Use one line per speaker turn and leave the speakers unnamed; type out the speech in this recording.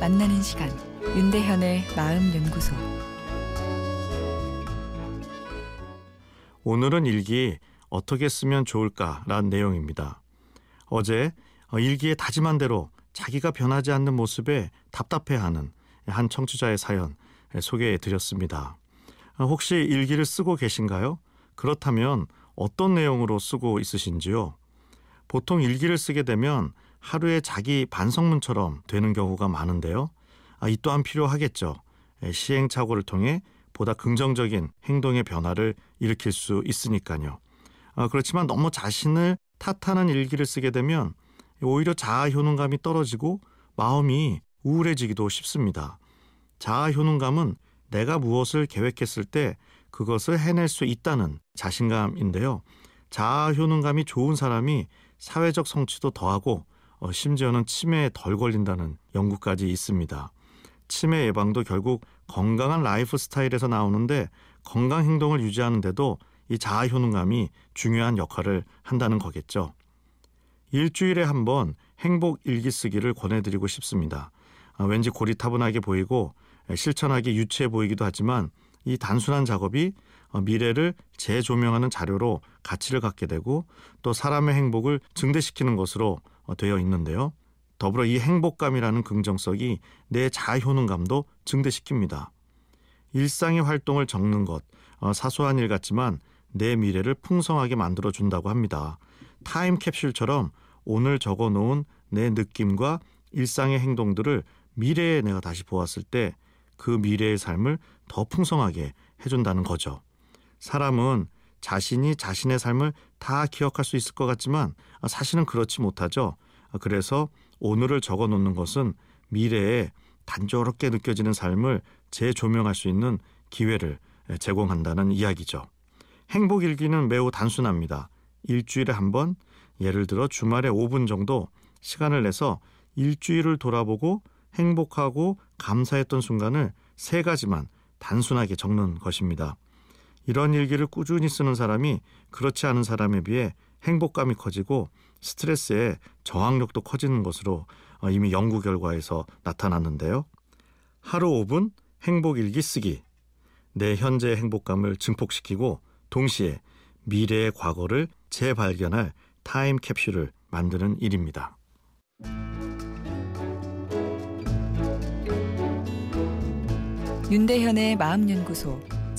만나는 시간 윤대현의 마음 연구소
오늘은 일기 어떻게 쓰면 좋을까라는 내용입니다. 어제 일기에 다짐한 대로 자기가 변하지 않는 모습에 답답해하는 한 청취자의 사연 소개해 드렸습니다. 혹시 일기를 쓰고 계신가요? 그렇다면 어떤 내용으로 쓰고 있으신지요? 보통 일기를 쓰게 되면 하루에 자기 반성문처럼 되는 경우가 많은데요. 아, 이 또한 필요하겠죠. 시행착오를 통해 보다 긍정적인 행동의 변화를 일으킬 수 있으니까요. 아, 그렇지만 너무 자신을 탓하는 일기를 쓰게 되면 오히려 자아 효능감이 떨어지고 마음이 우울해지기도 쉽습니다. 자아 효능감은 내가 무엇을 계획했을 때 그것을 해낼 수 있다는 자신감인데요. 자아 효능감이 좋은 사람이 사회적 성취도 더하고 어, 심지어는 치매에 덜 걸린다는 연구까지 있습니다. 치매 예방도 결국 건강한 라이프 스타일에서 나오는데 건강 행동을 유지하는데도 이 자아 효능감이 중요한 역할을 한다는 거겠죠. 일주일에 한 번 행복 일기 쓰기를 권해드리고 싶습니다. 아, 왠지 고리타분하게 보이고 실천하기 유치해 보이기도 하지만 이 단순한 작업이 어, 미래를 재조명하는 자료로 가치를 갖게 되고 또 사람의 행복을 증대시키는 것으로 어, 되어 있는데요. 더불어 이 행복감이라는 긍정성이 내 자효능감도 증대시킵니다. 일상의 활동을 적는 것, 어, 사소한 일 같지만 내 미래를 풍성하게 만들어 준다고 합니다. 타임 캡슐처럼 오늘 적어 놓은 내 느낌과 일상의 행동들을 미래에 내가 다시 보았을 때 그 미래의 삶을 더 풍성하게 해준다는 거죠. 사람은 자신이 자신의 삶을 다 기억할 수 있을 것 같지만 사실은 그렇지 못하죠. 그래서 오늘을 적어 놓는 것은 미래에 단조롭게 느껴지는 삶을 재조명할 수 있는 기회를 제공한다는 이야기죠. 행복 일기는 매우 단순합니다. 일주일에 한 번, 예를 들어 주말에 5분 정도 시간을 내서 일주일을 돌아보고 행복하고 감사했던 순간을 세 가지만 단순하게 적는 것입니다. 이런 일기를 꾸준히 쓰는 사람이 그렇지 않은 사람에 비해 행복감이 커지고 스트레스에 저항력도 커지는 것으로 어, 이미 연구 결과에서 나타났는데요. 하루 5분 행복 일기 쓰기. 내 현재의 행복감을 증폭시키고 동시에 미래의 과거를 재발견할 타임 캡슐을 만드는 일입니다.
윤대현의 마음연구소